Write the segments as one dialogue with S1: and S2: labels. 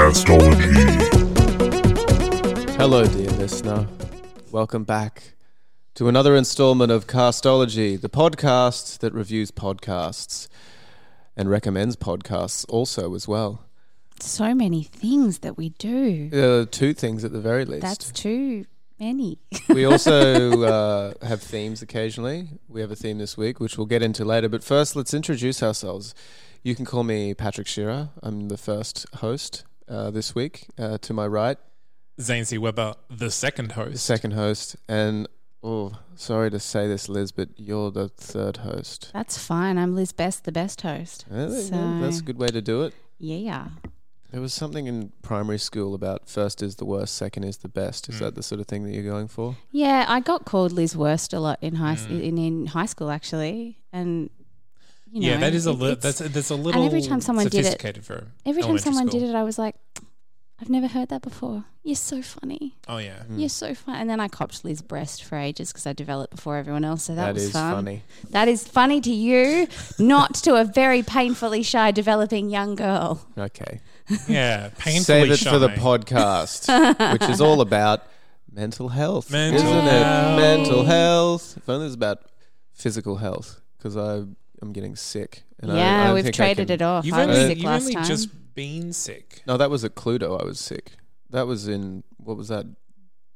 S1: Castology.
S2: Hello, dear listener. Welcome back to another installment of Castology, the podcast that reviews podcasts and recommends podcasts also as well.
S3: So many things that we do.
S2: Uh, two things at the very least.
S3: That's too many.
S2: we also uh, have themes occasionally. We have a theme this week, which we'll get into later. But first, let's introduce ourselves. You can call me Patrick Shearer. I'm the first host uh, this week. Uh, to my right,
S1: Zane C. Weber, the second host.
S2: the second host, and oh, sorry to say this, Liz, but you're the third host.
S3: That's fine. I'm Liz Best, the best host.
S2: Yeah,
S3: so.
S2: That's a good way to do it.
S3: Yeah.
S2: There was something in primary school about first is the worst, second is the best. Is
S1: Mm.
S2: that the sort of thing that you're going for?
S3: Yeah, I got called Liz Worst a lot in high
S1: Mm.
S3: in, in high school actually, and you know,
S1: yeah, that is a
S3: it-
S1: little. That's that's a little.
S3: And every time someone did it-
S1: for
S3: every time someone
S1: school.
S3: did it, I was like, I've never heard that before. You're so funny.
S1: Oh yeah.
S2: Mm.
S3: You're so fun. And then I copped Liz Breast for ages because I developed before everyone else. So that,
S2: that
S3: was
S2: is
S3: fun.
S2: funny.
S3: That is funny to you, not to a very painfully shy developing young girl.
S2: Okay.
S1: Yeah, painfully
S2: Save it
S1: shy.
S2: for the podcast, which is all about mental health,
S1: Mental
S2: isn't it? Mental health. If only it's about physical health, because I I'm getting sick. And I- I
S3: yeah,
S2: don't
S3: we've
S2: think I
S3: traded
S2: can-
S3: it off.
S1: You've
S3: I was
S1: only,
S3: sick
S1: you've
S3: last
S1: only
S3: time.
S1: just been sick.
S2: No, that was at Cluedo. I was sick. That was in what was that?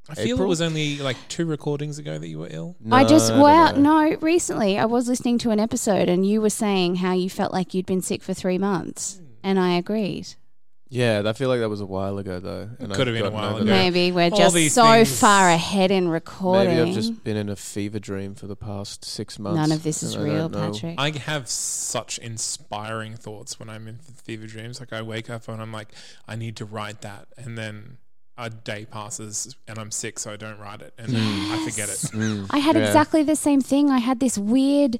S1: I feel
S2: April?
S1: it was only like two recordings ago that you were ill.
S3: I just
S2: No,
S3: wow
S2: no.
S3: no. Recently, I was listening to an episode, and you were saying how you felt like you'd been sick for three months, and I agreed.
S2: Yeah, I feel like that was a while ago though. and
S1: Could have
S2: I've
S1: been a
S2: gotten
S1: while
S2: over
S1: ago.
S2: that.
S3: Maybe we're
S1: All
S3: just so
S1: things-
S3: far ahead in recording.
S2: Maybe I've just been in a fever dream for the past six months.
S3: None of this is
S2: and I
S3: real,
S2: don't know.
S3: Patrick.
S1: I have such inspiring thoughts when I'm in fever dreams. Like I wake up and I'm like, I need to write that, and then a day passes and I'm sick, so I don't write it, and then I forget it.
S2: Mm,
S3: I had
S2: yeah.
S3: exactly the same thing. I had this weird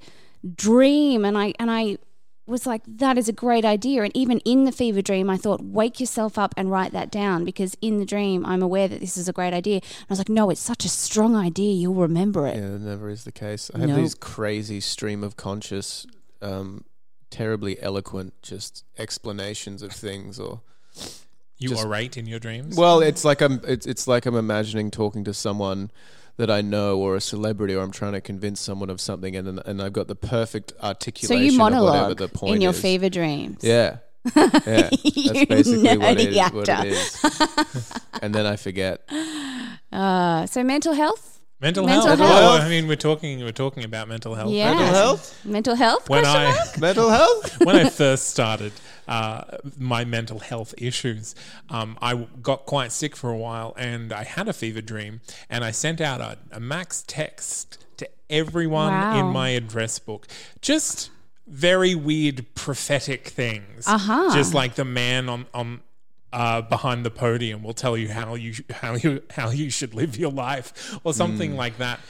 S3: dream, and I and I was like, "That is a great idea." And even in the fever dream, I thought, "Wake yourself up and write that down," because in the dream, I'm aware that this is a great idea. And I was like, "No, it's such a strong idea. You'll remember it."
S2: Yeah, that never is the case. I have
S3: No.
S2: these crazy stream of conscious, um, terribly eloquent, just explanations of things. Or
S1: You
S2: Just-
S1: right in your dreams.
S2: well, it's like I'm it's it's like I'm imagining talking to someone that I know or a celebrity, or I'm trying to convince someone of something, and and I've got the perfect articulation
S3: So
S2: articulation
S3: you
S2: of whatever
S3: monologue
S2: the point
S3: in your
S2: is.
S3: fever dreams.
S2: Yeah. Yeah, that's
S3: You
S2: basically what it,
S3: nerdy
S2: what
S3: actor.
S2: it is. and then I forget.
S3: Uh, so mental health.
S1: mental,
S3: mental
S1: health.
S3: health.
S1: Well, I mean, we're talking we're talking about mental health.
S3: Yeah.
S2: Mental health?
S3: Mental health.
S1: When I?
S2: Mental health?
S1: when I first started uh, my mental health issues, um, I w- got quite sick for a while, and I had a fever dream, and I sent out a, a max text to everyone
S3: Wow.
S1: in my address book, just very weird prophetic things,
S3: Uh-huh.
S1: just like the man on on. Uh, behind the podium will tell you how you how you how you should live your life or something like that.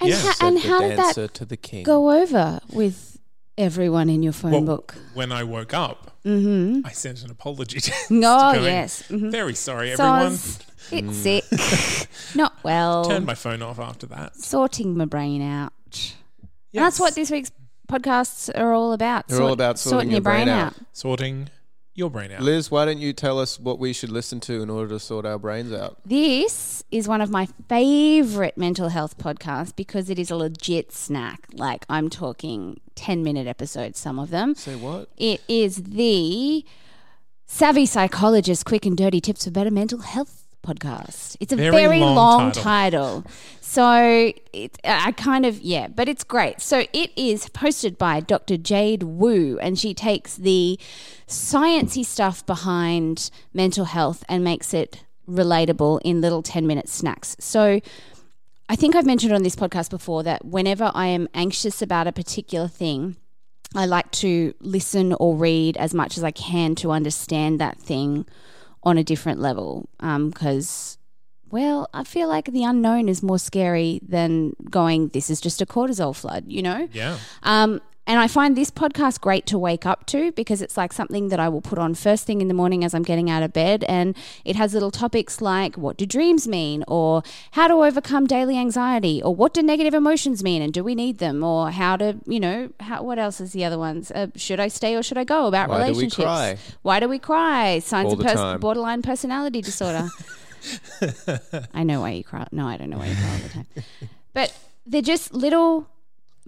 S3: And,
S1: yeah.
S3: ha- and
S2: the
S3: how did that
S2: to the king.
S3: go over with everyone in your phone
S1: Well,
S3: book?
S1: when I woke up,
S3: Mm-hmm.
S1: I sent an apology. text
S3: Oh
S1: going,
S3: yes. Mhm.
S1: Very sorry, everyone.
S3: Soz, it's sick. Not well.
S1: Turned my phone off after that.
S3: sorting my brain out. And that's what this week's podcasts are all about.
S2: They're all about sorting your brain out.
S1: Sorting your brain out.
S2: Liz, why don't you tell us what we should listen to in order to sort our brains out?
S3: This is one of my favorite mental health podcasts because it is a legit snack. Like I'm talking 10 minute episodes, some of them.
S2: Say what?
S3: It is the Savvy Psychologist Quick and Dirty Tips for Better Mental Health podcast. It's a
S1: Very
S3: very,
S1: long
S3: long,
S1: title.
S3: title. So it, I kind of, yeah, but it's great. So it is hosted by Dr. Jade Wu, and she takes the sciencey stuff behind mental health and makes it relatable in little 10 minute snacks. So I think I've mentioned on this podcast before that whenever I am anxious about a particular thing, I like to listen or read as much as I can to understand that thing on a different level. Because, well, I feel like the unknown is more scary than going, this is just a cortisol flood, you know?
S1: Yeah.
S3: Um, and I find this podcast great to wake up to because it's like something that I will put on first thing in the morning as I'm getting out of bed. And it has little topics like what do dreams mean, or how to overcome daily anxiety, or what do negative emotions mean, and do we need them, or how to, you know, how, what else is the other ones? Uh, should I stay or should I go about
S2: Why do we
S3: relationships?
S2: cry?
S3: Why do we cry? Signs
S2: All
S3: of pers- borderline personality disorder. I know why you cry. No, I don't know why you cry all the time. But they're just little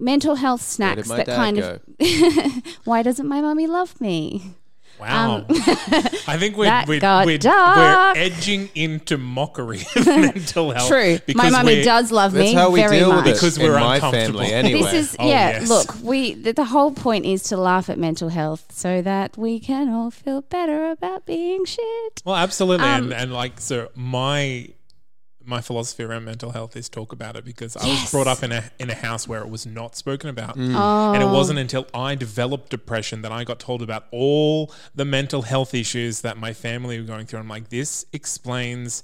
S3: mental health
S2: Where did
S3: snacks
S2: my
S3: that
S2: dad
S3: kind
S2: go?
S3: of. why doesn't my mummy love me?
S1: Wow. I think we're,
S3: Um, That
S1: we're,
S3: got
S1: we're,
S3: dark.
S1: we're edging into mockery of mental health.
S3: True, my
S1: because
S3: mummy
S1: we're-
S3: does love
S2: That's
S3: me
S2: how we
S3: very
S2: deal
S3: much.
S2: with it
S1: Because we're
S2: my
S1: uncomfortable.
S2: family anyway.
S3: This is
S1: Oh,
S3: yeah.
S1: yes.
S3: Look, we the, the whole point is to laugh at mental health so that we can all feel better about being shit.
S1: Well, absolutely,
S3: Um,
S1: and and like so, my my philosophy around mental health is talk about it because I was brought up in a in a house where it was not spoken about,
S3: Oh,
S1: and it oh. wasn't until I developed depression that I got told about all the mental health issues that my family were going through. I'm like, this explains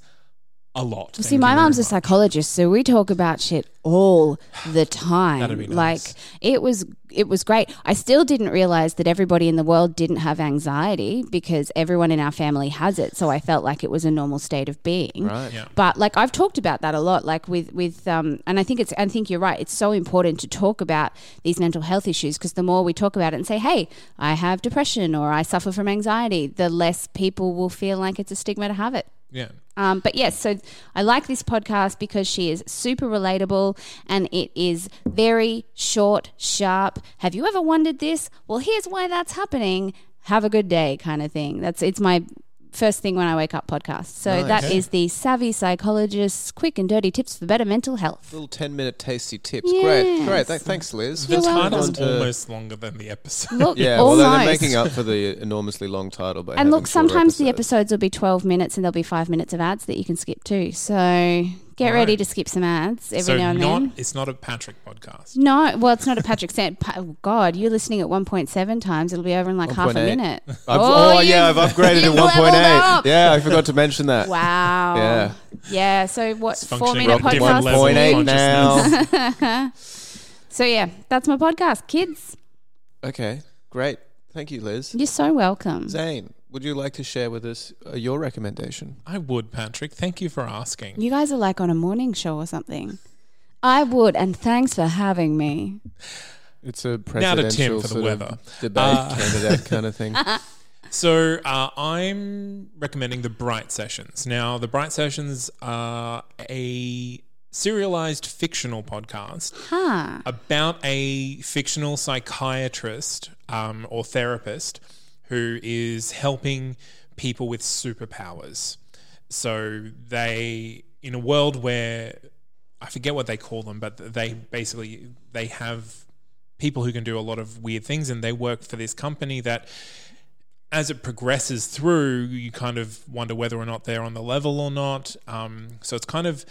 S1: a lot.
S3: See, my mom's a psychologist, so we talk about shit all the time.
S1: That'd be nice.
S3: Like it was, it was great. I still didn't realize that everybody in the world didn't have anxiety because everyone in our family has it. So I felt like it was a normal state of being.
S2: Right.
S1: Yeah.
S3: But like I've talked about that a lot, like with with um, and I think it's I think you're right. It's so important to talk about these mental health issues because the more we talk about it and say, hey, I have depression or I suffer from anxiety, the less people will feel like it's a stigma to have it.
S1: Yeah.
S3: Um, but yes, so I like this podcast because she is super relatable and it is very short, sharp. Have you ever wondered this? Well, here's why that's happening. Have a good day, kind of thing. That's it's my first thing when I wake up podcast. So
S2: Nice.
S3: that
S1: Okay.
S3: is the Savvy Psychologist's quick and dirty tips for better mental health.
S2: Little 10 minute tasty tips. Great.
S3: Yes.
S2: Great. Th- thanks, Liz.
S1: The
S3: You're
S1: title's
S2: On to-
S1: almost longer than the episode.
S3: Look,
S2: Yeah, well, they're making up for the enormously long title. By
S3: and look,
S2: shorter
S3: sometimes the
S2: episodes.
S3: episodes will be 12 minutes and there'll be five minutes of ads that you can skip too. So get
S1: All
S3: ready to skip some ads every
S1: so
S3: now and
S1: not
S3: then.
S1: it's not a Patrick podcast.
S3: No, well, it's not a Patrick Sand. Pa- oh, God, you're listening at 1.7 times. It'll be over in like half a minute.
S2: I've, oh, oh yeah, I've
S3: you've-
S2: upgraded to
S3: you've leveled
S2: 1.8. Yeah, I forgot to mention that.
S3: Wow.
S2: Yeah.
S3: Yeah. So what? Four minute podcast.
S2: 1.8 now.
S3: So yeah, that's my podcast, kids.
S2: okay, great. Thank you, Liz.
S3: You're so welcome.
S2: Zane, would you like to share with us uh, your recommendation?
S1: I would, Patrick. Thank you for asking.
S3: You guys are like on a morning show or something. I would, and thanks for having me.
S2: It's a
S1: Now to
S2: presidential
S1: Tim for the
S2: sort of
S1: weather.
S2: debate
S1: Uh,
S2: candidate kind of thing.
S1: So uh, I'm recommending the Bright Sessions. Now, the Bright Sessions are a serialized fictional podcast
S3: Huh.
S1: about a fictional psychiatrist um, or therapist who is helping people with superpowers. So they, in a world where I forget what they call them, but they basically they have people who can do a lot of weird things, and they work for this company that. As it progresses through, you kind of wonder whether or not they're on the level or not. Um, so it's kind of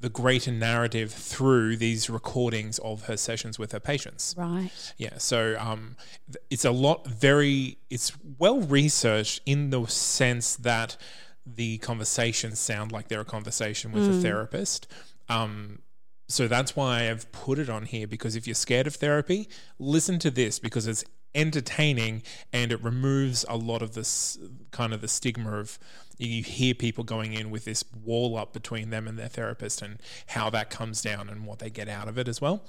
S1: the greater narrative through these recordings of her sessions with her patients.
S3: Right.
S1: Yeah, so um, it's a lot very, it's well researched in the sense that the conversations sound like they're a conversation with a therapist. Um, so that's why I've put it on here because if you're scared of therapy, listen to this because it's entertaining and it removes a lot of this kind of the stigma of you hear people going in with this wall up between them and their therapist and how that comes down and what they get out of it as well.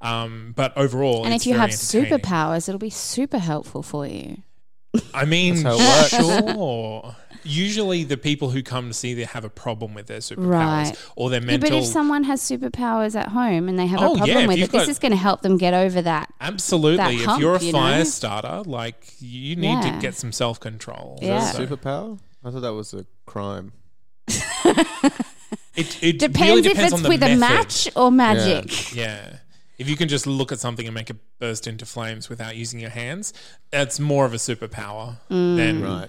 S1: Um, but overall,
S3: And
S1: it's
S3: if you
S1: very
S3: have superpowers, it'll be super helpful for you.
S1: I mean,
S2: That's how it
S1: sure. Usually, the people who come to see they have a problem with their superpowers
S3: Right.
S1: or their
S3: Yeah,
S1: mental.
S3: but if someone has superpowers at home and they have
S1: Oh,
S3: a problem
S1: if
S3: with
S1: you've
S3: it, this is going to help them get over that.
S1: Absolutely.
S3: that
S1: if you're a
S3: you know?
S1: fire starter, like you need
S3: Yeah.
S1: to get some self control.
S3: Yeah.
S2: that a superpower? I thought that was a crime.
S1: It, it
S3: Depends,
S1: really
S3: if
S1: depends
S3: it's
S1: on the
S3: with
S1: method.
S3: a match or magic.
S1: Yeah. If you can just look at something and make it burst into flames without using your hands, that's more of a superpower
S3: Mm.
S1: than
S2: Right.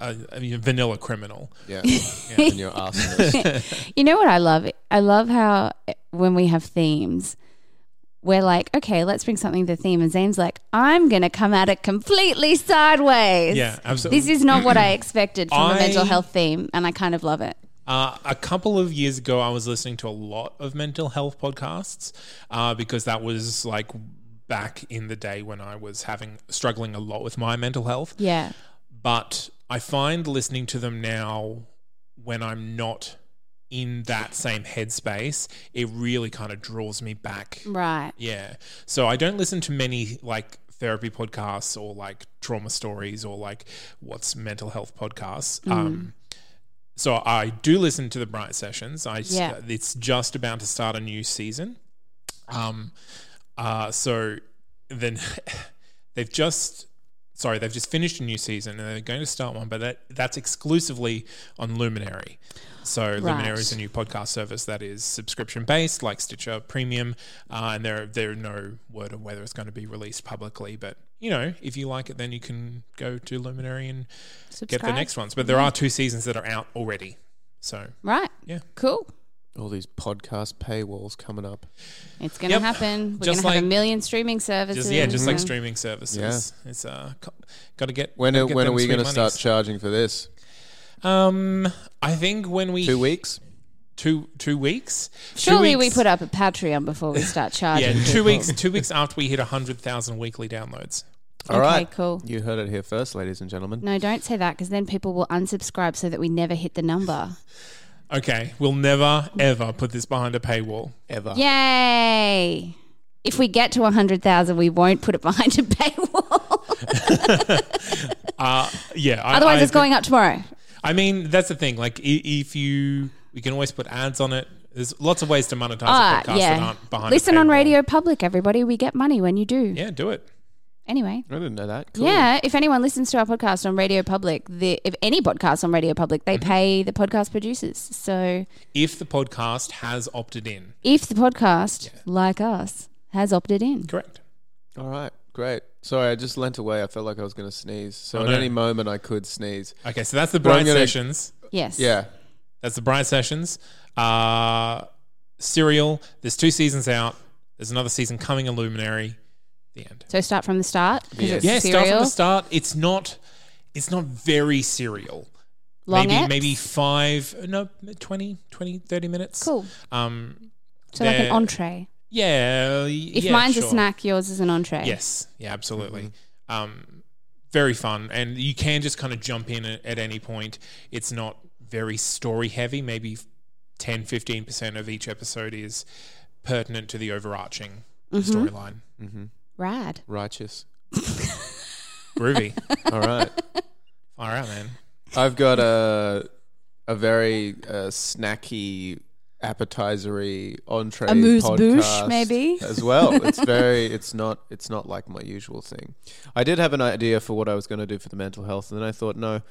S1: a, a vanilla criminal.
S2: Yeah. In your arsonist.
S3: You know what I love? I love how when we have themes, we're like, okay, let's bring something to the theme. And Zane's like, I'm going to come at it completely sideways.
S1: Yeah, absolutely.
S3: This is not what I expected from a mental health theme. And I kind of love it.
S1: Uh, a couple of years ago, I was listening to a lot of mental health podcasts uh, because that was like back in the day when I was having struggling a lot with my mental health.
S3: Yeah.
S1: But I find listening to them now when I'm not in that same headspace, it really kind of draws me back.
S3: Right.
S1: Yeah. So I don't listen to many like therapy podcasts or like trauma stories or like what's mental health podcasts.
S3: Mm.
S1: Um, so I do listen to the Bright Sessions. I
S3: Yeah.
S1: it's just about to start a new season. Um, uh, so then they've just sorry they've just finished a new season and they're going to start one, but that, that's exclusively on Luminary. So Luminary is a new podcast service that is subscription based, like Stitcher Premium, uh, and there there are no word of whether it's going to be released publicly. But you know, if you like it, then you can go to Luminary and get the next ones. But there are two seasons that are out already. So
S3: Right.
S1: Yeah.
S3: Cool.
S2: All these podcast paywalls coming up.
S3: It's going to
S1: Yep.
S3: happen. We're going
S1: Just
S3: to have
S1: like-
S3: a million streaming services.
S1: just yeah, just like
S3: and-
S1: streaming services. It's uh, got to get
S2: When
S1: gotta
S2: are,
S1: get
S2: when are
S1: them
S2: we
S1: sweet
S2: going to start
S1: monies.
S2: charging for this?
S1: Um, I think when we
S2: Two weeks?
S1: two two weeks. Two
S3: Surely we
S1: weeks-
S3: put up a Patreon before we start charging.
S1: yeah two
S3: people.
S1: weeks two weeks after we hit hundred thousand weekly downloads.
S2: All
S3: Okay,
S2: right.
S3: cool.
S2: You heard it here first, ladies and gentlemen.
S3: No, don't say that because then people will unsubscribe so that we never hit the number.
S1: Okay, we'll never ever put this behind a paywall.
S2: Ever.
S3: Yay! If we get to 100,000, we won't put it behind a paywall.
S1: Uh, yeah. I,
S3: Otherwise,
S1: I
S3: it's going up tomorrow.
S1: I mean, that's the thing. Like, if you, we can always put ads on it. There's lots of ways to monetize
S3: Ah,
S1: a podcast that aren't behind.
S3: Listen
S1: a
S3: on. Radio Public, everybody. We get money when you do.
S1: Yeah, do it.
S3: Anyway.
S2: I didn't know that. Cool.
S3: Yeah, if anyone listens to our podcast on Radio Public, the, if any podcast on Radio Public, they
S1: Mm-hmm.
S3: pay the podcast producers. So
S1: If the podcast has opted in,
S3: if the podcast, like us, has opted in,
S1: correct.
S2: All right. Great. Sorry, I just leant away. I felt like I was going to sneeze. So
S1: Oh,
S2: at
S1: no.
S2: any moment I could sneeze.
S1: Okay, so that's the
S2: But I'm gonna-
S1: Sessions.
S3: yes.
S2: Yeah.
S1: That's the Bright Sessions. Uh, Serial. There's two seasons out. There's another season coming in Luminary. The end.
S3: So start from the start
S2: Yes.
S1: Yeah,
S3: serial.
S1: start from the start. It's not. It's not very serial.
S3: Long
S1: maybe
S3: eps?
S1: maybe five no 20 20 30 minutes
S3: Cool.
S1: um
S3: So like an entree.
S1: yeah
S3: If
S1: yeah,
S3: mine's a snack, yours is an entree.
S1: yes yeah absolutely um very fun and you can just kind of jump in at, at any point it's not very story heavy maybe 10 15% of each episode is pertinent to the overarching
S3: Mm-hmm.
S1: storyline
S3: Rad.
S2: Righteous.
S1: groovy
S2: All right.
S1: all right man
S2: I've got a a very uh, snacky, appetizery entree
S3: Amuse-bouche,
S2: podcast
S3: maybe?
S2: as well. It's very. It's not. It's not like my usual thing. I did have an idea for what I was going to do for the mental health, and then I thought, no,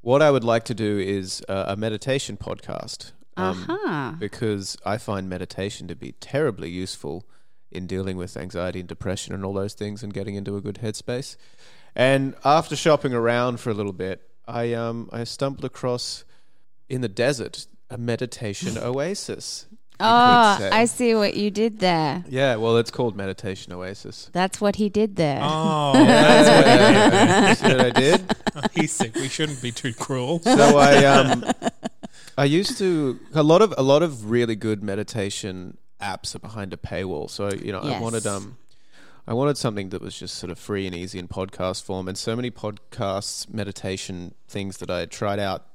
S2: what I would like to do is uh, a meditation podcast. Um,
S3: Aha.
S2: because I find meditation to be terribly useful in dealing with anxiety and depression and all those things and getting into a good headspace. And after shopping around for a little bit, I um I stumbled across in the desert a meditation oasis.
S3: Oh. I see what you did there.
S2: Yeah, well, it's called meditation oasis.
S3: That's what he did there.
S1: oh that's what
S2: Yeah, see what I did?
S1: he's sick we shouldn't be too cruel
S2: So I um I used to a lot of a lot of really good meditation apps are behind a paywall. So you know I wanted um I wanted something that was just sort of free and easy in podcast form. And so many podcasts, meditation things that I had tried out.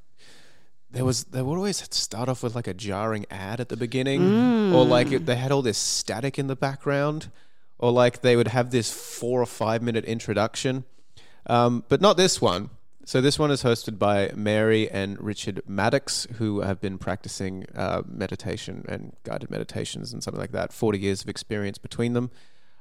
S2: There was they would always start off with like a jarring ad at the beginning, or like it, they had all this static in the background, or like they would have this four or five minute introduction. Um, but not this one. So this one is hosted by Mary and Richard Maddux, who have been practicing uh, meditation and guided meditations and something like that. Forty years of experience between them.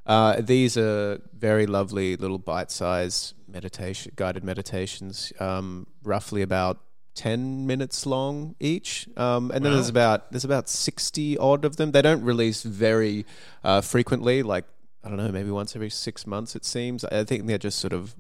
S2: Uh, these are very lovely little bite-sized meditation, guided meditations, um, roughly about ten minutes long each. Um, and then there's about there's about sixty odd of them. They don't release very uh, frequently, like I don't know, maybe once every six months it seems. I think they're just sort of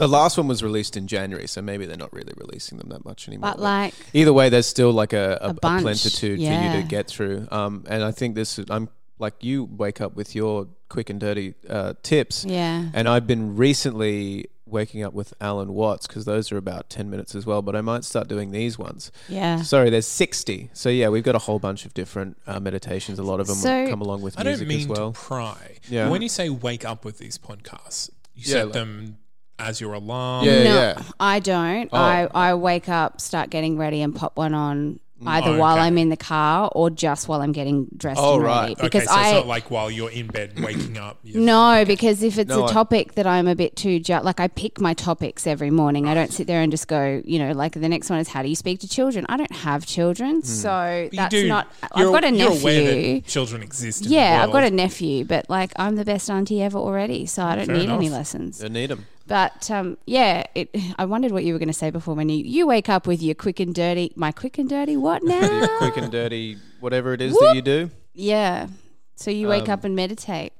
S2: The last one was released in January, so maybe they're not really releasing them that much anymore.
S3: But like,
S2: either way, there's still like a, a,
S3: A
S2: a,
S3: bunch,
S2: plentitude for you to get through. Um, and I think this, I'm like you wake up with your quick and dirty uh, tips,
S3: yeah,
S2: and I've been recently waking up with Alan Watts because those are about ten minutes as well. But I might start doing these ones.
S3: yeah.
S2: Sorry, there's 60. So yeah, we've got a whole bunch of different uh, meditations. A lot of them
S3: So-
S2: come along with
S1: I don't mean
S2: as well.
S1: to pry.
S2: Yeah.
S1: When you say wake up with these podcasts, you
S2: Yeah,
S1: set
S2: like-
S1: them as your alarm.
S2: Yeah,
S3: no,
S2: yeah.
S3: I don't.
S2: Oh.
S3: I, I wake up, start getting ready, and pop one on either
S1: Oh,
S3: while
S1: okay.
S3: I'm in the car or just while I'm getting dressed
S2: Oh,
S3: and
S2: right.
S3: ready.
S2: Okay,
S3: Because
S1: okay, so
S3: I
S1: it's not like while you're in bed waking up. you-
S3: no, because if it's
S2: No,
S3: a
S2: I-
S3: topic that I'm a bit too ju- like I pick my topics every morning. I don't sit there and just go, you know, like the next one is how do you speak to children? I don't have children, hmm. so
S1: But you
S3: that's
S1: do-
S3: not.
S1: you're-
S3: I've got a
S1: You're aware
S3: nephew.
S1: that children exist. In the
S3: Yeah, I've got a nephew, but like I'm the best auntie ever already, so I don't
S1: Fair
S3: need any
S1: enough.
S3: lessons.
S2: Don't need them.
S3: But um, yeah, it, I wondered what you were going to say before when you, you wake up with your quick and dirty. My quick and dirty what now?
S2: Quick and dirty, whatever it is that you do.
S3: yeah. So you wake
S2: Um,
S3: up and meditate.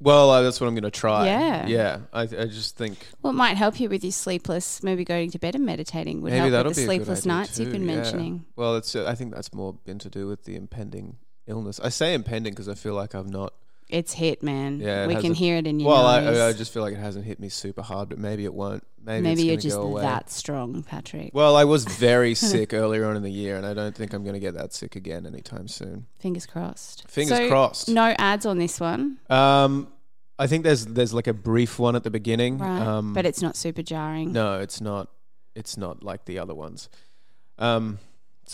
S2: Well, uh, that's what I'm going to try.
S3: Yeah.
S2: Yeah. I, I just think
S3: Well, it might help you with your sleepless. Maybe going to bed and meditating would
S2: maybe
S3: help with the sleepless nights you've been
S2: yeah.
S3: mentioning.
S2: Well, it's. Uh, I think that's more been to do with the impending illness. I say impending because I feel like I'm not.
S3: It's hit, man.
S2: Yeah, it
S3: we can
S2: hasn't-
S3: hear it in your
S2: Well, I. I I just feel like it hasn't hit me super hard, but maybe it won't. Maybe,
S3: Maybe
S2: it's
S3: you're
S2: gonna
S3: just
S2: go away.
S3: that strong, Patrick.
S2: Well, I was very sick earlier on in the year, and I don't think I'm going to get that sick again anytime soon.
S3: Fingers crossed.
S2: Fingers
S3: So,
S2: crossed.
S3: No ads on this one,
S2: Um, I think there's there's like a brief one at the beginning.
S3: right?
S2: Um,
S3: but it's not super jarring.
S2: no, it's not. It's not like the other ones. Um,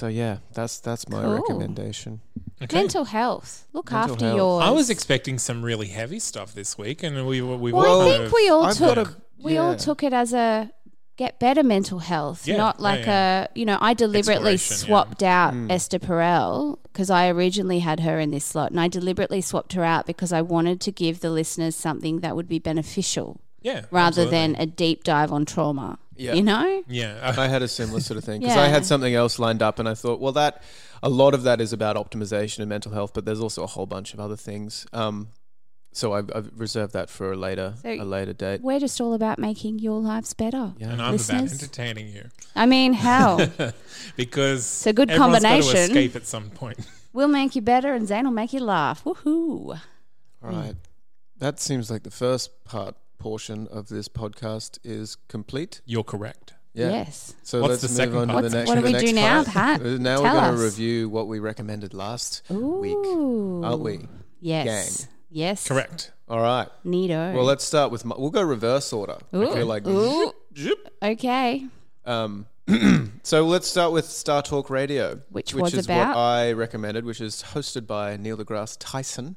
S2: so yeah, that's that's my
S3: Cool.
S2: recommendation.
S1: Okay.
S3: Mental health. Look
S2: Mental
S3: after
S2: health.
S3: yours.
S1: I was expecting some really heavy stuff this week, and we were we
S3: Well,
S1: were
S3: I
S1: kind
S3: think
S1: of-
S3: we all
S2: I've
S3: took
S2: got a-
S3: we all
S2: yeah.
S3: took it as a get better mental health,
S1: Yeah,
S3: not
S1: yeah,
S3: like
S1: yeah.
S3: a you know. I deliberately
S1: Exploration, yeah.
S3: swapped out
S2: Mm.
S3: Esther Perel because I originally had her in this slot, and I deliberately swapped her out because I wanted to give the listeners something that would be beneficial
S1: yeah,
S3: rather
S1: absolutely.
S3: than a deep dive on trauma.
S2: Yeah.
S3: You know,
S1: yeah.
S2: I had a similar sort of thing because I had something else lined up, and I thought, well, that a lot of that is about optimization and mental health, but there's also a whole bunch of other things. Um, so I've, I've reserved that for a later
S3: So-
S2: a later date.
S3: we're just all about making your lives better.
S2: Yeah.
S1: and I'm
S3: listeners.
S1: about entertaining you
S3: I mean, hell,
S1: because
S3: It's a good
S1: everyone's got to
S3: combination.
S1: escape at some point.
S3: we'll make you better, and Zane will make you laugh. Woohoo!
S2: All right, that seems like the first part portion of this podcast is complete.
S1: You're correct.
S2: Yeah.
S3: Yes.
S2: So
S1: What's
S2: let's
S1: the
S2: move
S1: second
S2: on to the next.
S3: what do we
S2: next
S3: do now,
S2: part.
S3: Pat?
S2: Now
S3: Tell
S2: we're going to review what we recommended last week,
S3: Ooh.
S2: aren't we?
S3: Yes. Yes.
S1: Correct.
S2: All right.
S3: Neato.
S2: Well, let's start with. My, we'll go reverse order. I feel like.
S3: Ooh.
S2: zip.
S3: Okay.
S2: Um, so let's start with Star Talk Radio,
S3: Which
S2: which
S3: was
S2: is
S3: about?
S2: what I recommended, which is hosted by Neil deGrasse Tyson,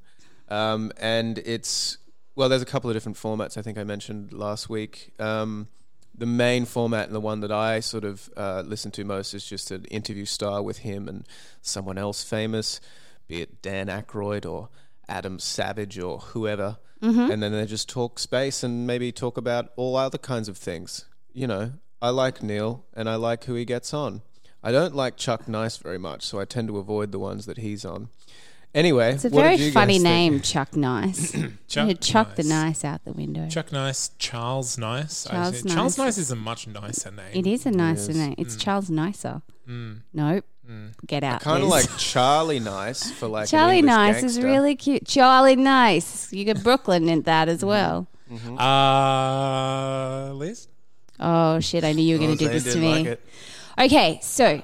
S2: um, and it's well, there's a couple of different formats. I think I mentioned last week. Um, the main format and the one that I sort of uh, listen to most is just an interview style with him and someone else famous, be it Dan Aykroyd or Adam Savage or whoever, and then they just talk space and maybe talk about all other kinds of things. You know, I like Neil and I like who he gets on. I don't like Chuck Nice very much, so I tend to avoid the ones that he's on. Anyway,
S3: It's a
S2: what did
S3: very
S2: you
S3: funny
S2: guys think?
S3: name, Chuck Nice.
S1: Chuck
S3: you chuck the
S1: Nice.
S3: nice out the window.
S1: Chuck Nice, Charles Nice.
S3: Charles
S1: say- Charles
S3: Nice.
S1: Nice is a much nicer name.
S3: It is a nicer
S2: Yes.
S3: name. It's Charles Nicer.
S1: Mm.
S3: Nope. Get out.
S2: Kind of like Charlie Nice for like
S3: Charlie
S2: English
S3: Nice is really cute. Charlie Nice. You get Brooklyn in that as well.
S1: Uh, Liz?
S3: Oh shit! I knew you were going to
S2: Oh,
S3: do this to me.
S2: like.
S3: Okay, so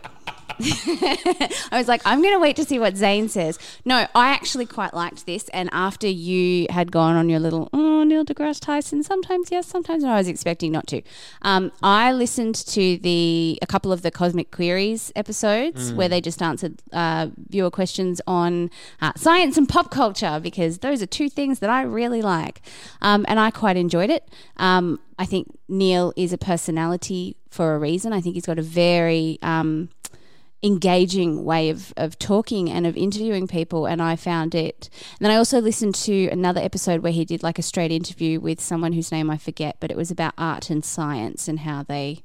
S3: I was like, I'm going to wait to see what Zane says. No, I actually quite liked this. And after you had gone on your little, oh, Neil deGrasse Tyson, sometimes yes, sometimes no, I was expecting not to. Um, I listened to the a couple of the Cosmic Queries episodes where they just answered uh, viewer questions on uh, science and pop culture because those are two things that I really like. Um, and I quite enjoyed it. Um, I think Neil is a personality for a reason. I think he's got a very um, engaging way of, of talking and of interviewing people and I found it and then I also listened to another episode where he did like a straight interview with someone whose name I forget but it was about art and science and how they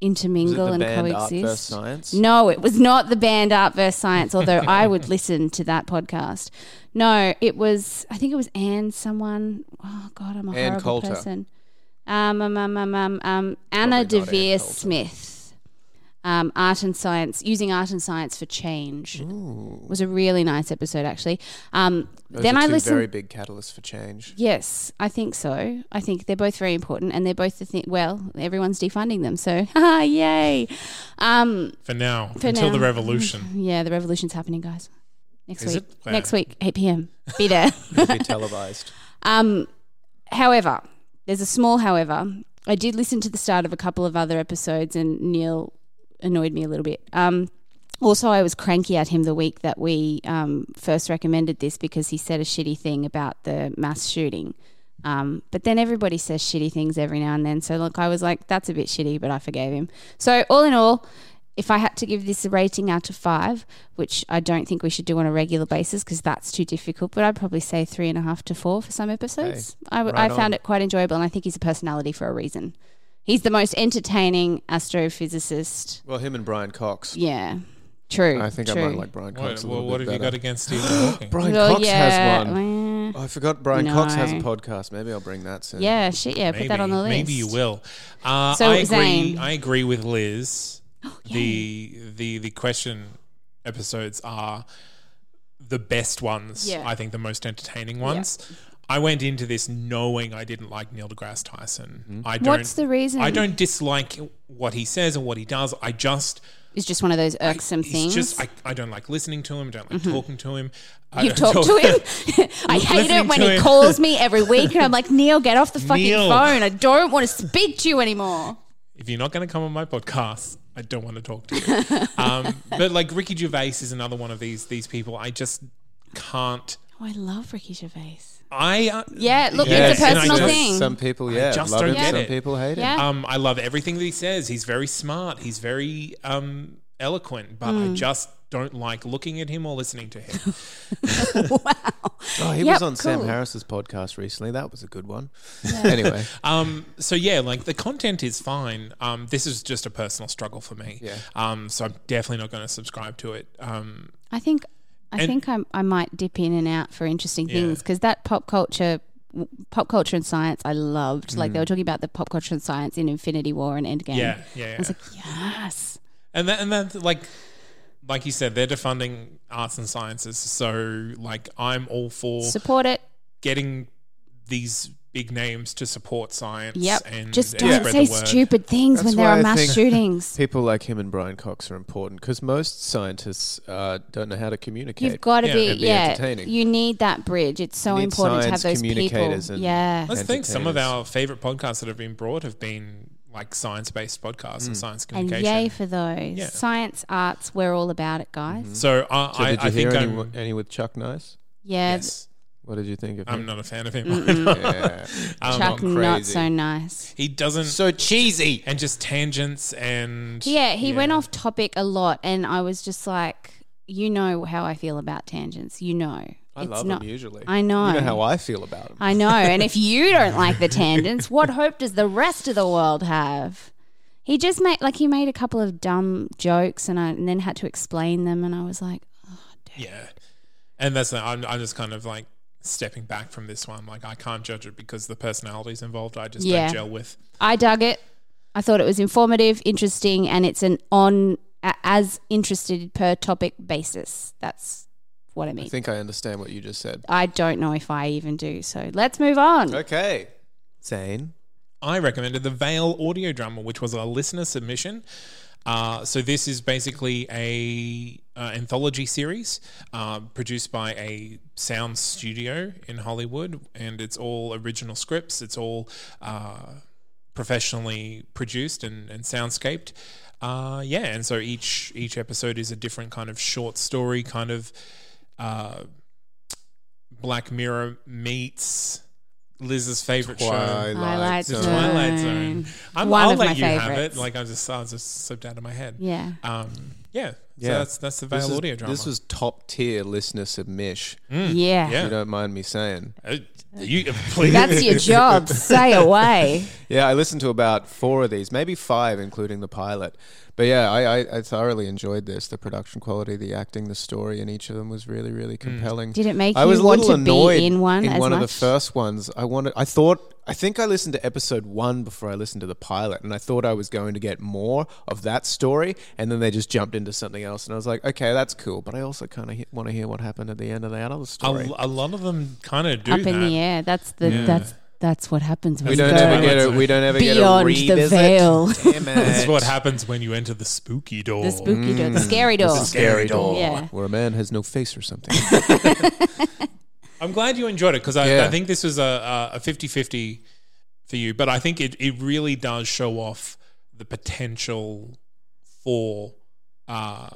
S3: intermingle
S2: the
S3: and coexist no, it was not the band Art versus Science, although I would listen to that podcast. No, it was, I think it was Anne someone. Oh, God, I'm a
S2: Ann
S3: horrible
S2: Coulter.
S3: person. Um, um, um, um, um, um, Anna
S2: Probably Deavere.
S3: Smith. Um, art and science, using art and science for change, was a really nice episode actually. Um,
S2: Those
S3: then
S2: are
S3: I
S2: two
S3: listened.
S2: very big catalyst for change.
S3: Yes, I think so. I think they're both very important, and they're both the thing. Well, everyone's defunding them, so ah, yay! Um,
S1: For now,
S3: For
S1: until
S3: now.
S1: the revolution.
S3: yeah, the revolution's happening, guys. Next
S1: Is
S3: week.
S1: it? Where?
S3: Next week, eight p.m. Be there.
S2: It'll be televised.
S3: Um, however, there's a small however. I did listen to the start of a couple of other episodes, and Neil annoyed me a little bit. Um, also, I was cranky at him the week that we um, first recommended this because he said a shitty thing about the mass shooting. Um, but then everybody says shitty things every now and then. So, look, I was like, that's a bit shitty, but I forgave him. So, all in all, if I had to give this a rating out of five, which I don't think we should do on a regular basis because that's too difficult, but I'd probably say three and a half to four for some episodes. I, w-
S2: right
S3: I found
S2: on.
S3: it quite enjoyable, and I think he's a personality for a reason. He's the most entertaining astrophysicist.
S2: Well, him and Brian Cox.
S3: Yeah, true.
S2: I think
S3: true.
S2: I might like Brian
S1: What,
S2: Cox a
S1: well,
S2: little
S1: what
S2: bit
S1: have you got against Stephen Hawking?
S2: Brian
S3: Well,
S2: Cox
S3: yeah,
S2: has one. Oh, I forgot Brian Cox has a podcast. Maybe I'll bring that soon.
S3: Yeah, shit. Yeah, put that on the list.
S1: Maybe you will. Uh,
S3: So,
S1: I agree. I agree with Liz.
S3: Oh,
S1: the the the question episodes are the best ones.
S3: Yeah.
S1: I think the most entertaining ones. I went into this knowing I didn't like Neil deGrasse Tyson. I don't.
S3: What's the reason?
S1: I don't dislike what he says and what he does. I just
S3: It's just one of those irksome
S1: he's
S3: things.
S1: just I, I don't like listening to him. I don't like talking to him. I
S3: you
S1: don't
S3: talk to him. I hate it when he
S1: him.
S3: calls me every week, and I'm like, Neil, get off the fucking
S1: Neil.
S3: phone. I don't want to speak to you anymore.
S1: if you're not going to come on my podcast, I don't want to talk to you. um, but like Ricky Gervais is another one of these these people. I just can't.
S3: Oh, I love Ricky Gervais.
S1: I uh,
S3: Yeah, look,
S1: Yes,
S3: it's a
S1: and I
S3: personal
S1: just-
S3: thing.
S2: Some people, yeah,
S1: just
S2: love
S1: don't
S2: him.
S1: get
S2: Some
S1: it.
S2: people hate him.
S3: Yeah.
S1: um, I love everything that he says. He's very smart. He's very um, eloquent, but. I just don't like looking at him or listening to him. Wow.
S2: Oh, he
S3: Yep,
S2: was on Sam
S3: cool.
S2: Harris's podcast recently. That was a good one. Anyway,
S1: Um, so yeah, like the content is fine. Um, this is just a personal struggle for me.
S2: Yeah.
S1: Um, so I'm definitely not going to subscribe to it. Um,
S3: I think I
S1: And-
S3: think I, I might dip in and out for interesting things because that pop culture, pop culture and science, I loved. Like they were talking about the pop culture and science in Infinity War and Endgame.
S1: Mm. yeah, yeah,
S3: I was
S1: yeah.
S3: like, yes.
S1: And that, and that, like, like you said, they're defunding arts and sciences. So, like, I'm all for
S3: Support it.
S1: getting these big names to support science.
S3: Yep.
S1: And
S3: Just
S1: and
S3: don't say stupid things
S2: That's
S3: when there are
S2: I
S3: mass shootings.
S2: people like him and Brian Cox are important because most scientists uh, don't know how to communicate.
S3: You've got to
S1: Yeah.
S3: be,
S2: be
S3: yeah.
S2: entertaining.
S3: You need that bridge. It's so
S2: You need
S3: important to have
S2: science
S3: those people.
S2: communicators and-
S3: Yeah.
S1: Let's think some of our favorite podcasts that have been brought have been like science based podcasts and science communication.
S3: And yay for those.
S1: Yeah.
S3: Science, arts, we're all about it, guys.
S1: so, uh,
S2: So
S1: I,
S2: did you
S1: I
S2: hear
S1: think
S2: any, any with Chuck Nice?
S3: Yeah.
S1: Yes.
S2: What did you think of
S1: I'm
S2: him?
S1: not a fan of him.
S2: yeah.
S1: Um,
S3: Chuck,
S2: I'm
S3: not
S2: crazy.
S3: so nice.
S1: he doesn't.
S2: so cheesy.
S1: and just tangents and.
S3: Yeah, he went off topic a lot, and I was just like, you know how I feel about tangents. You know,
S2: I
S3: it's
S2: love
S3: not.
S2: him usually.
S3: I know.
S2: You know how I feel about him.
S3: I know, and if you don't like the tangents, what hope does the rest of the world have? He just made like he made a couple of dumb jokes, and I and then had to explain them, and I was like, Oh damn
S1: Yeah, and that's the, I'm I'm just kind of like stepping back from this one. Like I can't judge it because the personalities involved. I just
S3: Yeah.
S1: don't gel with.
S3: I dug it. I thought it was informative, interesting, and it's an on as interested per topic basis. That's what I mean.
S2: I think I understand what you just said.
S3: I don't know if I even do. So let's move on.
S2: Okay. Zane.
S1: I recommended the Veil audio drama, which was a listener submission. Uh, so this is basically a uh, anthology series uh, produced by a sound studio in Hollywood, and it's all original scripts. It's all uh, professionally produced and, and soundscaped. Uh, yeah, and so each each episode is a different kind of short story, kind of uh, Black Mirror meets Liz's favorite show.
S3: Twilight
S1: The
S3: Zone.
S1: Twilight Zone. I'm,
S3: One
S1: I'll
S3: of
S1: let
S3: my
S1: you have it. Like I just, I just slipped out of my head.
S3: Yeah.
S1: Um, yeah. So
S2: Yeah.
S1: that's that's the Veil audio drama.
S2: this was top tier listener submission.
S3: Yeah.
S1: yeah.
S2: If you don't mind me saying.
S1: Uh, you, please.
S3: That's your job. Say away.
S2: Yeah, I listened to about four of these, maybe five, including the pilot. But yeah, I, I, I thoroughly enjoyed this. The production quality, the acting, the story in each of them was really, really compelling.
S3: Did it make
S2: I
S3: you
S2: was a
S3: want
S2: little
S3: to be
S2: annoyed
S3: in one
S2: in
S3: as
S2: one of the first ones. I wanted. I thought I think I listened to episode one before I listened to the pilot, and I thought I was going to get more of that story, and then they just jumped into something else, and I was like, okay, that's cool, but I also kind of he- want to hear what happened at the end of that other
S1: A,
S2: story.
S1: a lot of them kind of do
S3: Up
S1: that.
S3: in the air. That's the
S1: Yeah.
S3: that's that's what happens when
S2: we
S3: you
S2: don't
S3: go
S2: ever get a we don't ever get a
S3: beyond the
S2: revisit.
S3: veil.
S2: Damn
S1: This is what happens when you enter the spooky door.
S3: the spooky door, the mm. scary door.
S1: The scary door.
S3: Yeah.
S2: Where a man has no face or something.
S1: I'm glad you enjoyed it because I,
S2: Yeah.
S1: I think this was a, a 50-50 for you, but I think it, it really does show off the potential for uh,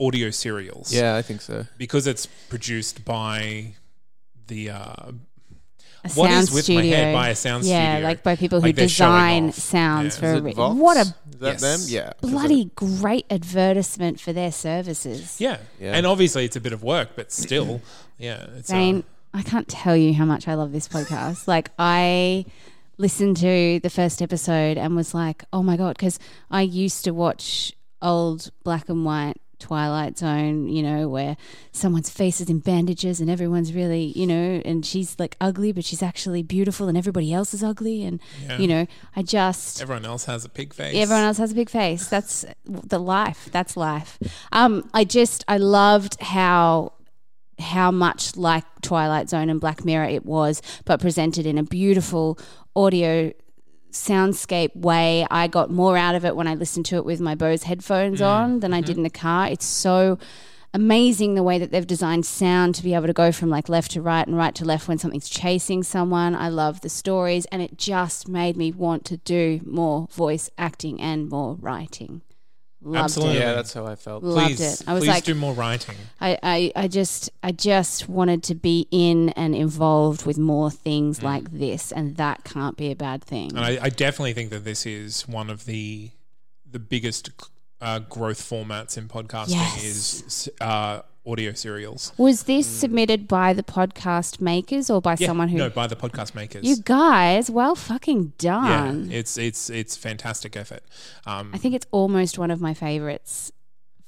S1: audio serials.
S2: yeah, I think so.
S1: Because it's produced by the uh,
S3: A
S1: What
S3: sound
S1: is with my
S3: studio.
S1: head by a sound
S3: yeah,
S1: studio?
S3: like by people who
S1: Like they're
S3: design sounds
S1: Yeah.
S3: for
S2: Is
S3: a
S2: it
S3: re-
S2: Vox?
S3: what a
S2: Is that
S1: Yes.
S2: them? Yeah.
S3: bloody great advertisement for their services.
S1: yeah.
S2: Yeah.
S1: and obviously it's a bit of work, but still, yeah, it's uh,
S3: Zane, I can't tell you how much I love this podcast. like I listened to the first episode and was like, "Oh my god," because I used to watch old black and white Twilight Zone, you know, where someone's face is in bandages and everyone's really, you know, and she's like ugly, but she's actually beautiful and everybody else is ugly. And,
S1: Yeah.
S3: you know, I just,
S1: everyone else has a pig face.
S3: Everyone else has a big face. That's the life. That's life. Um, I just I loved how how much like Twilight Zone and Black Mirror it was, but presented in a beautiful audio soundscape way. I got more out of it when I listened to it with my Bose headphones mm. on than I did in mm-hmm. the car. It's so amazing the way that they've designed sound to be able to go from like left to right and right to left when something's chasing someone. I love the stories and it just made me want to do more voice acting and more writing. Loved
S1: Absolutely.
S3: it.
S2: Yeah, that's how I felt.
S3: Loved
S1: Please,
S3: it. I was
S1: please
S3: like
S1: do more writing.
S3: I, I, I just I just wanted to be in and involved with more things like this and that can't be a bad thing.
S1: And I, I definitely think that this is one of the the biggest uh, growth formats in podcasting
S3: Yes.
S1: is uh, audio serials.
S3: Was this submitted by the podcast makers or by
S1: Yeah,
S3: someone who
S1: no, by the podcast makers.
S3: You guys, well fucking
S1: yeah,
S3: done.
S1: it's it's it's fantastic effort. Um,
S3: I think it's almost one of my favorites.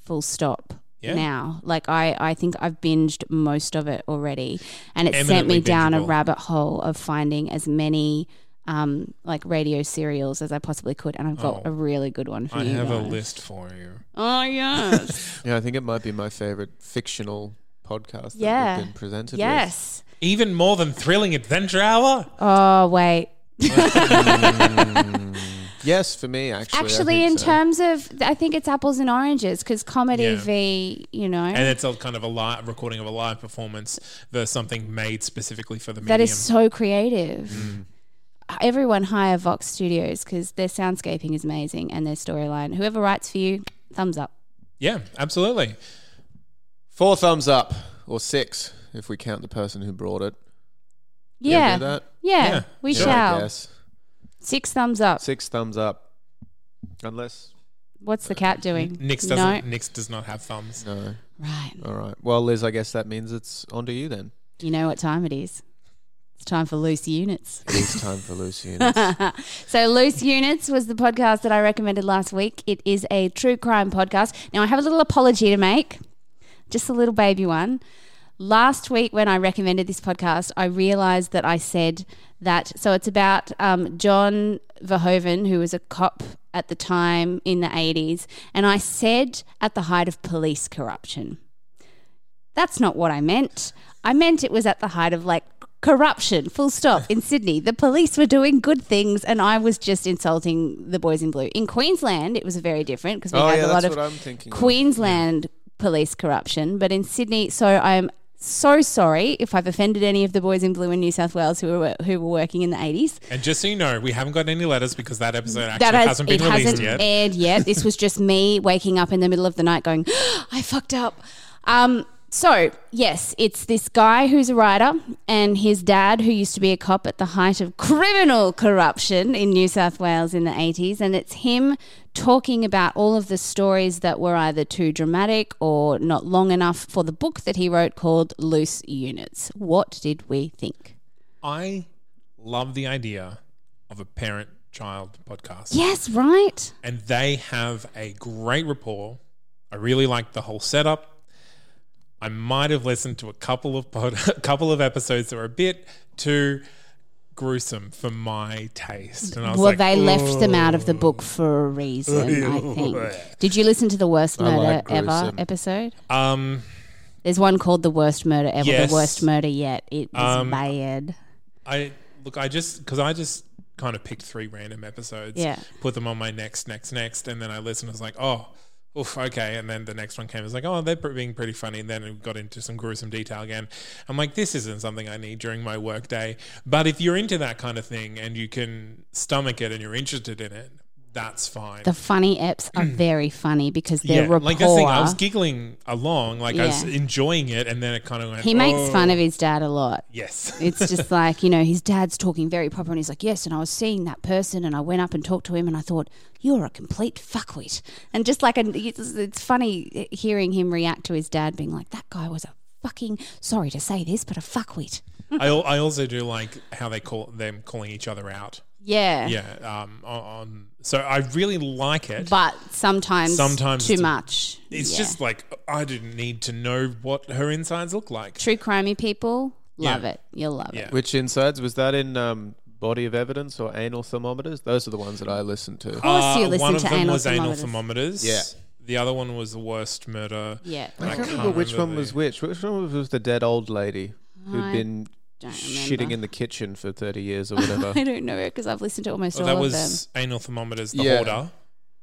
S3: Full stop.
S1: Yeah.
S3: Now, like I, I think I've binged most of it already, and it sent
S1: Eminently
S3: me down a
S1: bingeable.
S3: rabbit hole of finding as many um, like radio serials as I possibly could, and I've got
S1: Oh.
S3: a really good one for you.
S1: I
S3: you
S1: have a
S3: guys.
S1: list for you.
S3: Oh yes,
S2: Yeah, I think it might be my favorite fictional podcast that
S3: Yeah.
S2: we've been presented with.
S3: yes.
S1: Even more than thrilling adventure hour.
S3: Oh wait,
S2: Yes, for me, actually. I
S3: actually,
S2: think
S3: in
S2: so.
S3: terms of, I think it's apples and oranges because comedy
S1: Yeah.
S3: v, you know,
S1: And it's a kind of a live recording of a live performance versus something made specifically for the medium.
S3: That is so creative. Everyone hire Vox Studios because their soundscaping is amazing and their storyline. Whoever writes for you, thumbs up.
S1: yeah, absolutely.
S2: Four thumbs up, or six, if we count the person who brought it.
S3: Yeah,
S2: that?
S3: yeah,
S1: Yeah.
S3: we
S2: Yeah,
S3: shall.
S2: guess.
S3: Six thumbs up.
S2: Six thumbs up. Unless.
S3: What's the cat doing?
S1: Nix doesn't. Nix does not have thumbs.
S2: No.
S3: right.
S2: All right. Well, Liz, I guess that means it's on to you then.
S3: You know what time it is? It's time for loose units.
S2: It is time for loose units.
S3: so, Loose Units was the podcast that I recommended last week. It is a true crime podcast. Now, I have a little apology to make, just a little baby one. Last week, when I recommended this podcast, I realized that I said that. So, it's about um, John Verhoeven, who was a cop at the time in the 80s. And I said at the height of police corruption. That's not what I meant. I meant it was at the height of like corruption, full stop, in Sydney. The police were doing good things, and I was just insulting the boys in blue. In Queensland, it was very different because we
S2: oh,
S3: had
S2: yeah,
S3: a lot of
S2: what I'm of.
S3: Queensland police corruption. But in Sydney, so I'm so sorry if I've offended any of the boys in blue in New South Wales who were who were working in the 80s.
S1: And just so you know, we haven't got any letters because that episode actually
S3: That has,
S1: hasn't been
S3: it
S1: released
S3: hasn't
S1: yet.
S3: aired yet. This was just me waking up in the middle of the night going, I fucked up. Um, so, yes, it's this guy who's a writer and his dad, who used to be a cop at the height of criminal corruption in New South Wales in the 80s. And it's him talking about all of the stories that were either too dramatic or not long enough for the book that he wrote called Loose Units. What did we think?
S1: I love the idea of a parent child podcast.
S3: Yes, right?
S1: And they have a great rapport. I really like the whole setup. I might have listened to a couple of pod, a couple of episodes that were a bit too gruesome for my taste. And I was
S3: Well,
S1: like,
S3: they left them out of the book for a reason, I think. Did you listen to the worst
S2: I
S3: murder
S2: like
S3: ever episode?
S1: Um,
S3: There's one called the worst murder ever.
S1: Yes.
S3: The worst murder yet. It was
S1: Um,
S3: bad.
S1: I look, I just because I just kind of picked three random episodes,
S3: Yeah.
S1: put them on my next, next, next, and then I listened. I was like, oh, oof, okay. And then the next one came. I was like, oh, they're being pretty funny. And then it got into some gruesome detail again. I'm like, this isn't something I need during my work day. But if you're into that kind of thing and you can stomach it and you're interested in it, that's fine.
S3: The funny eps are mm. very funny because their rapport.
S1: like that's the thing. I was giggling along, like I was
S3: Yeah.
S1: enjoying it, and then it kind of went.
S3: he makes
S1: "Oh."
S3: fun of his dad a lot.
S1: Yes.
S3: It's just like, you know, his dad's talking very proper and he's like, yes, and I was seeing that person and I went up and talked to him and I thought, you're a complete fuckwit. And just like, a, it's, it's funny hearing him react to his dad being like, that guy was a fucking, sorry to say this, but a fuckwit.
S1: I, al- I also do like how they call them calling each other out.
S3: Yeah.
S1: Yeah. Um. On, on so I really like it.
S3: But sometimes,
S1: Sometimes
S3: too
S1: it's-
S3: much.
S1: it's
S3: Yeah.
S1: just like I didn't need to know what her insides look like.
S3: true crimey people love
S1: Yeah.
S3: it. You'll love
S1: Yeah.
S3: it.
S2: Which insides was that in um, body of evidence or anal thermometers? Those are the ones that I listened to.
S3: Of course you
S1: Uh,
S3: listen
S1: one of
S3: to
S1: them
S3: anal
S1: was anal
S3: thermometers.
S1: thermometers.
S2: Yeah.
S1: The other one was the worst murder.
S3: Yeah.
S2: I can't
S1: can't
S2: remember which
S1: remember
S2: one
S1: the-
S2: was which. Which one was the dead old lady who'd
S3: I
S2: been
S3: don't
S2: shitting in the kitchen for 30 years or whatever?
S3: I don't know because I've listened to almost oh,
S1: Well,
S3: all
S1: that
S3: of them.
S1: That was anal thermometers. The
S2: Yeah.
S1: hoarder.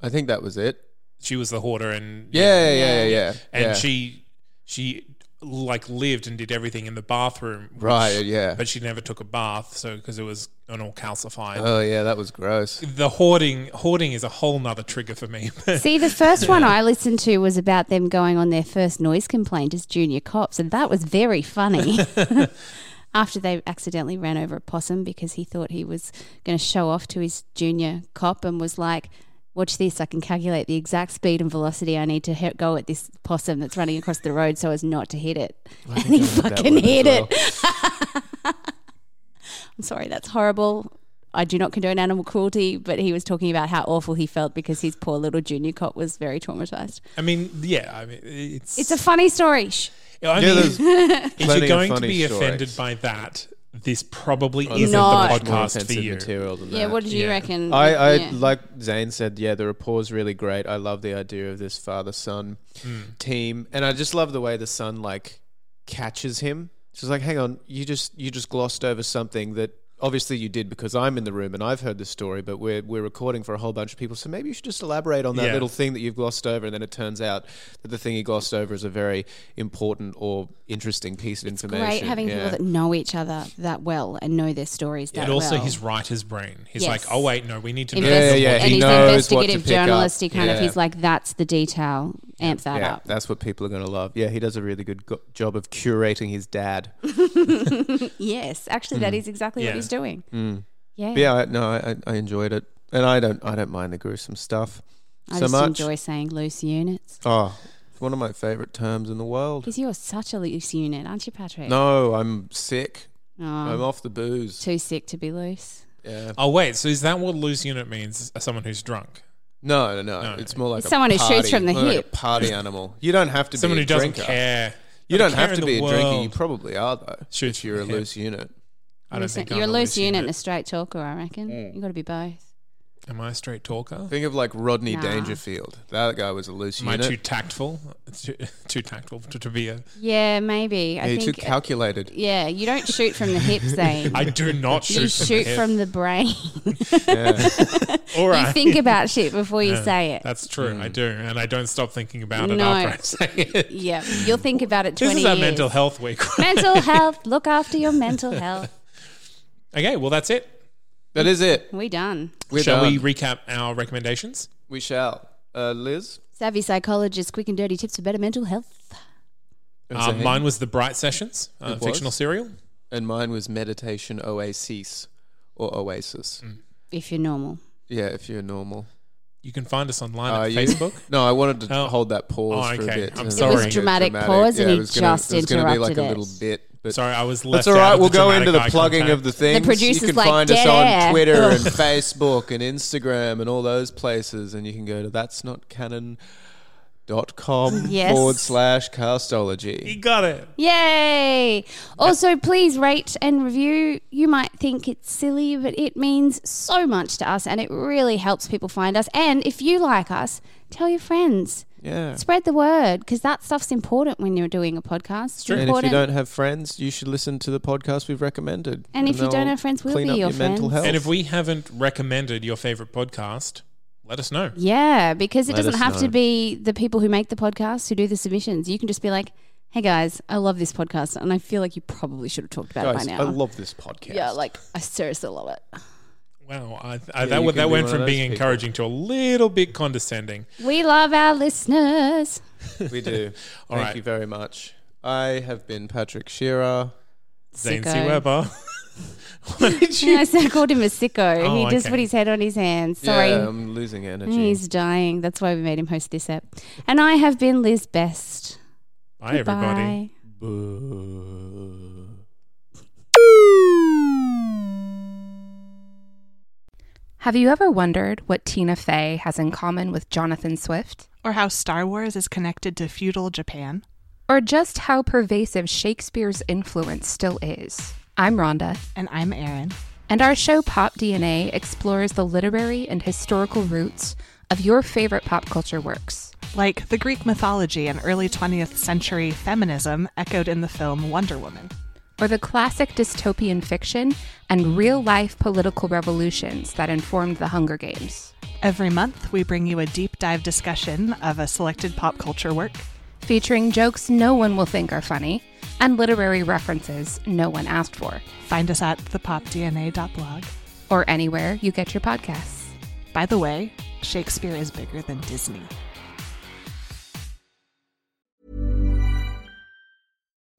S2: I think that was it.
S1: She was the hoarder, and
S2: Yeah, yeah, yeah, yeah.
S1: and
S2: yeah.
S1: she she like lived and did everything in the bathroom. which-
S2: Right, yeah.
S1: But she never took a bath, so because it was an all calcified.
S2: Oh, yeah, that was gross.
S1: the hoarding hoarding is a whole nother trigger for me.
S3: See, the first one I listened to was about them going on their first noise complaint as junior cops, and that was very funny. After they accidentally ran over a possum because he thought he was going to show off to his junior cop and was like, Watch this, I can calculate the exact speed and velocity I need to hit, go at this possum that's running across the road so as not to hit it. And he
S2: I
S3: fucking hit
S2: well.
S3: it. I'm sorry, that's horrible. I do not condone animal cruelty, but he was talking about how awful he felt because his poor little junior cop was very traumatized.
S1: I mean, yeah, I mean, it's
S3: It's a funny story. Shh.
S1: I mean,
S2: there's
S1: if you're going to be
S2: stories.
S1: offended by that, this probably
S2: Oh,
S1: isn't
S3: No.
S1: the podcast for you.
S2: material than
S3: Yeah,
S2: that.
S3: what did you
S1: Yeah.
S3: reckon?
S2: I, I
S3: Yeah.
S2: like Zane said, yeah, the rapport's really great. I love the idea of this father son
S1: Mm.
S2: team, and I just love the way the son like catches him. She's like, "Hang on, you just you just glossed over something that obviously you did because I'm in the room and I've heard this story, but we're we're recording for a whole bunch of people, so maybe you should just elaborate on that
S1: Yeah.
S2: little thing that you've glossed over." And then it turns out that the thing he glossed over is a very important or interesting piece of information.
S3: Great having
S2: Yeah.
S3: people that know each other that well and know their stories that
S1: And also
S3: well.
S1: his writer's brain. He's
S3: Yes.
S1: like, oh wait, no, we need to know.
S2: Yeah,
S3: Investi-
S2: yeah,
S3: and
S2: he
S3: he's
S2: knows
S3: investigative
S2: pick
S3: journalist. He kind of he's like, that's the detail. Amp that
S2: yeah,
S3: up.
S2: that's what people are going to love. Yeah, he does a really good go- job of curating his dad.
S3: Yes, actually, that mm. is exactly
S1: Yeah.
S3: what he's doing. Mm. Yeah,
S2: But yeah, I, no, I, I enjoyed it, and I don't, I don't mind the gruesome stuff
S3: I
S2: so
S3: just
S2: much.
S3: enjoy saying loose units
S2: Oh, it's one of my favorite terms in the world.
S3: because you're such a loose unit, aren't you, Patrick?
S2: No, I'm sick.
S3: Oh,
S2: I'm off the booze.
S3: too sick to be loose.
S2: Yeah.
S1: Oh wait, so is that what loose unit means? Someone who's drunk.
S2: No, no, no.
S1: No.
S2: It's more like
S3: It's
S2: a
S3: someone who shoots from the
S2: more like a
S3: hip.
S2: party animal. You don't have to
S1: Someone
S2: be
S1: who
S2: a
S1: doesn't
S2: drinker.
S1: care.
S2: You
S1: Not
S2: don't
S1: care
S2: have to
S1: in
S2: be
S1: the
S2: a drinker. You
S1: world.
S2: probably are though.
S1: Shoots
S2: if you're a
S1: from the hip.
S2: loose unit.
S1: I don't think
S3: you're
S1: I'm
S3: a loose unit and a straight talker. I reckon
S2: Mm.
S3: you got to be both.
S1: Am I a straight talker?
S2: Think of like Rodney
S3: Nah.
S2: Dangerfield. That guy was a loose
S1: Am I
S2: unit.
S1: too tactful? Too, too tactful to, to be a.
S3: Yeah, maybe. I
S2: Yeah, too
S3: think.
S2: calculated.
S3: yeah, you don't shoot from the hip, Zane.
S1: I do not shoot
S3: you
S1: from
S3: shoot
S1: the hip.
S3: from the brain.
S2: Yeah.
S1: All right.
S3: You think about shit before you
S1: Yeah,
S3: say it.
S1: That's true.
S2: Mm.
S1: I do, and I don't stop thinking about it
S3: No.
S1: after I say it.
S3: Yeah, you'll think about it
S1: This
S3: twenty
S1: is our
S3: years.
S1: mental health week.
S3: mental health. Look after your mental health.
S1: okay, well that's it.
S2: That is it.
S3: We done.
S2: We're
S1: Shall
S2: done.
S1: we recap our recommendations?
S2: We shall. Uh, Liz?
S3: Savvy psychologist, quick and dirty tips for better mental health.
S2: And
S1: Um, mine was the Bright Sessions, uh,
S2: It was?
S1: fictional serial.
S2: And mine was Meditation Oasis or Oasis.
S1: Mm.
S3: If you're normal.
S2: Yeah, if you're normal.
S1: You can find us online
S2: Uh,
S1: at
S2: you-
S1: Facebook.
S2: No, I wanted to hold that pause for a
S1: okay.
S2: bit.
S1: I'm
S2: and
S1: sorry. It was
S2: make
S3: dramatic pause and
S2: it
S3: he
S2: was gonna-
S3: just
S2: it was gonna be like a
S3: interrupted
S2: little
S3: it.
S2: bit. But
S1: Sorry, I was left
S2: That's all right.
S1: out
S2: We'll go into the
S1: dramatic eye
S2: plugging of
S1: contact.
S2: the things.
S3: producer's
S2: you can
S3: like,
S2: find us
S3: "Dead
S2: on. Twitter and Facebook and Instagram and all those places. And you can go to that's not canon.com dot com
S3: Yes.
S2: forward slash castology.
S1: You got it.
S3: Yay! Also, please rate and review. You might think it's silly, but it means so much to us and it really helps people find us. And if you like us, tell your friends.
S2: Yeah.
S3: Spread the word because that stuff's important when you're doing a podcast. It's
S2: And if you
S3: important.
S2: don't have friends, you should listen to the podcast we've recommended.
S3: And if you don't
S2: they'll
S3: have friends, we'll
S2: clean
S3: be
S2: up
S3: your
S2: mental
S3: friends.
S2: health.
S1: And if we haven't recommended your favorite podcast, let us know.
S3: Yeah, because it
S2: Let
S3: doesn't
S2: us
S3: have to be the people who make the podcast who do the submissions. You can just be like, "Hey guys, I love this podcast, and I feel like you probably should have talked about
S2: Guys,
S3: it by now.
S2: I love this podcast.
S3: yeah, like I seriously love it.
S1: Wow, I, I,
S2: Yeah,
S1: that,
S2: you
S1: w-
S2: can
S1: that went from being
S2: people.
S1: encouraging to a little bit condescending.
S3: We love our listeners.
S2: we do.
S1: All
S2: Thank
S1: right.
S2: you very much. I have been Patrick Shearer.
S1: Zane C. Weber. what did you?
S3: Yeah, I said I called him a sicko.
S1: Oh,
S3: he just
S1: okay.
S3: put his head on his hands. Sorry.
S2: Yeah, I'm losing energy.
S3: He's dying. That's why we made him host this app. And I have been Liz Best.
S1: Bye, everybody.
S3: Bye.
S2: Boo.
S4: Have you ever wondered what Tina Fey has in common with Jonathan Swift?
S5: Or how Star Wars is connected to feudal Japan.
S4: Or just how pervasive Shakespeare's influence still is? I'm Rhonda,
S5: And I'm Erin.
S4: and our show Pop DNA explores the literary and historical roots of your favorite pop culture works.
S5: Like the Greek mythology and early 20th century feminism echoed in the film Wonder Woman.
S4: Or the classic dystopian fiction and real life political revolutions that informed the Hunger Games.
S5: Every month, we bring you a deep dive discussion of a selected pop culture work.
S4: Featuring jokes no one will think are funny and literary references no one asked for,
S5: Find us at thepopdna.blog.
S4: or anywhere you get your podcasts.
S5: By the way, Shakespeare is bigger than Disney.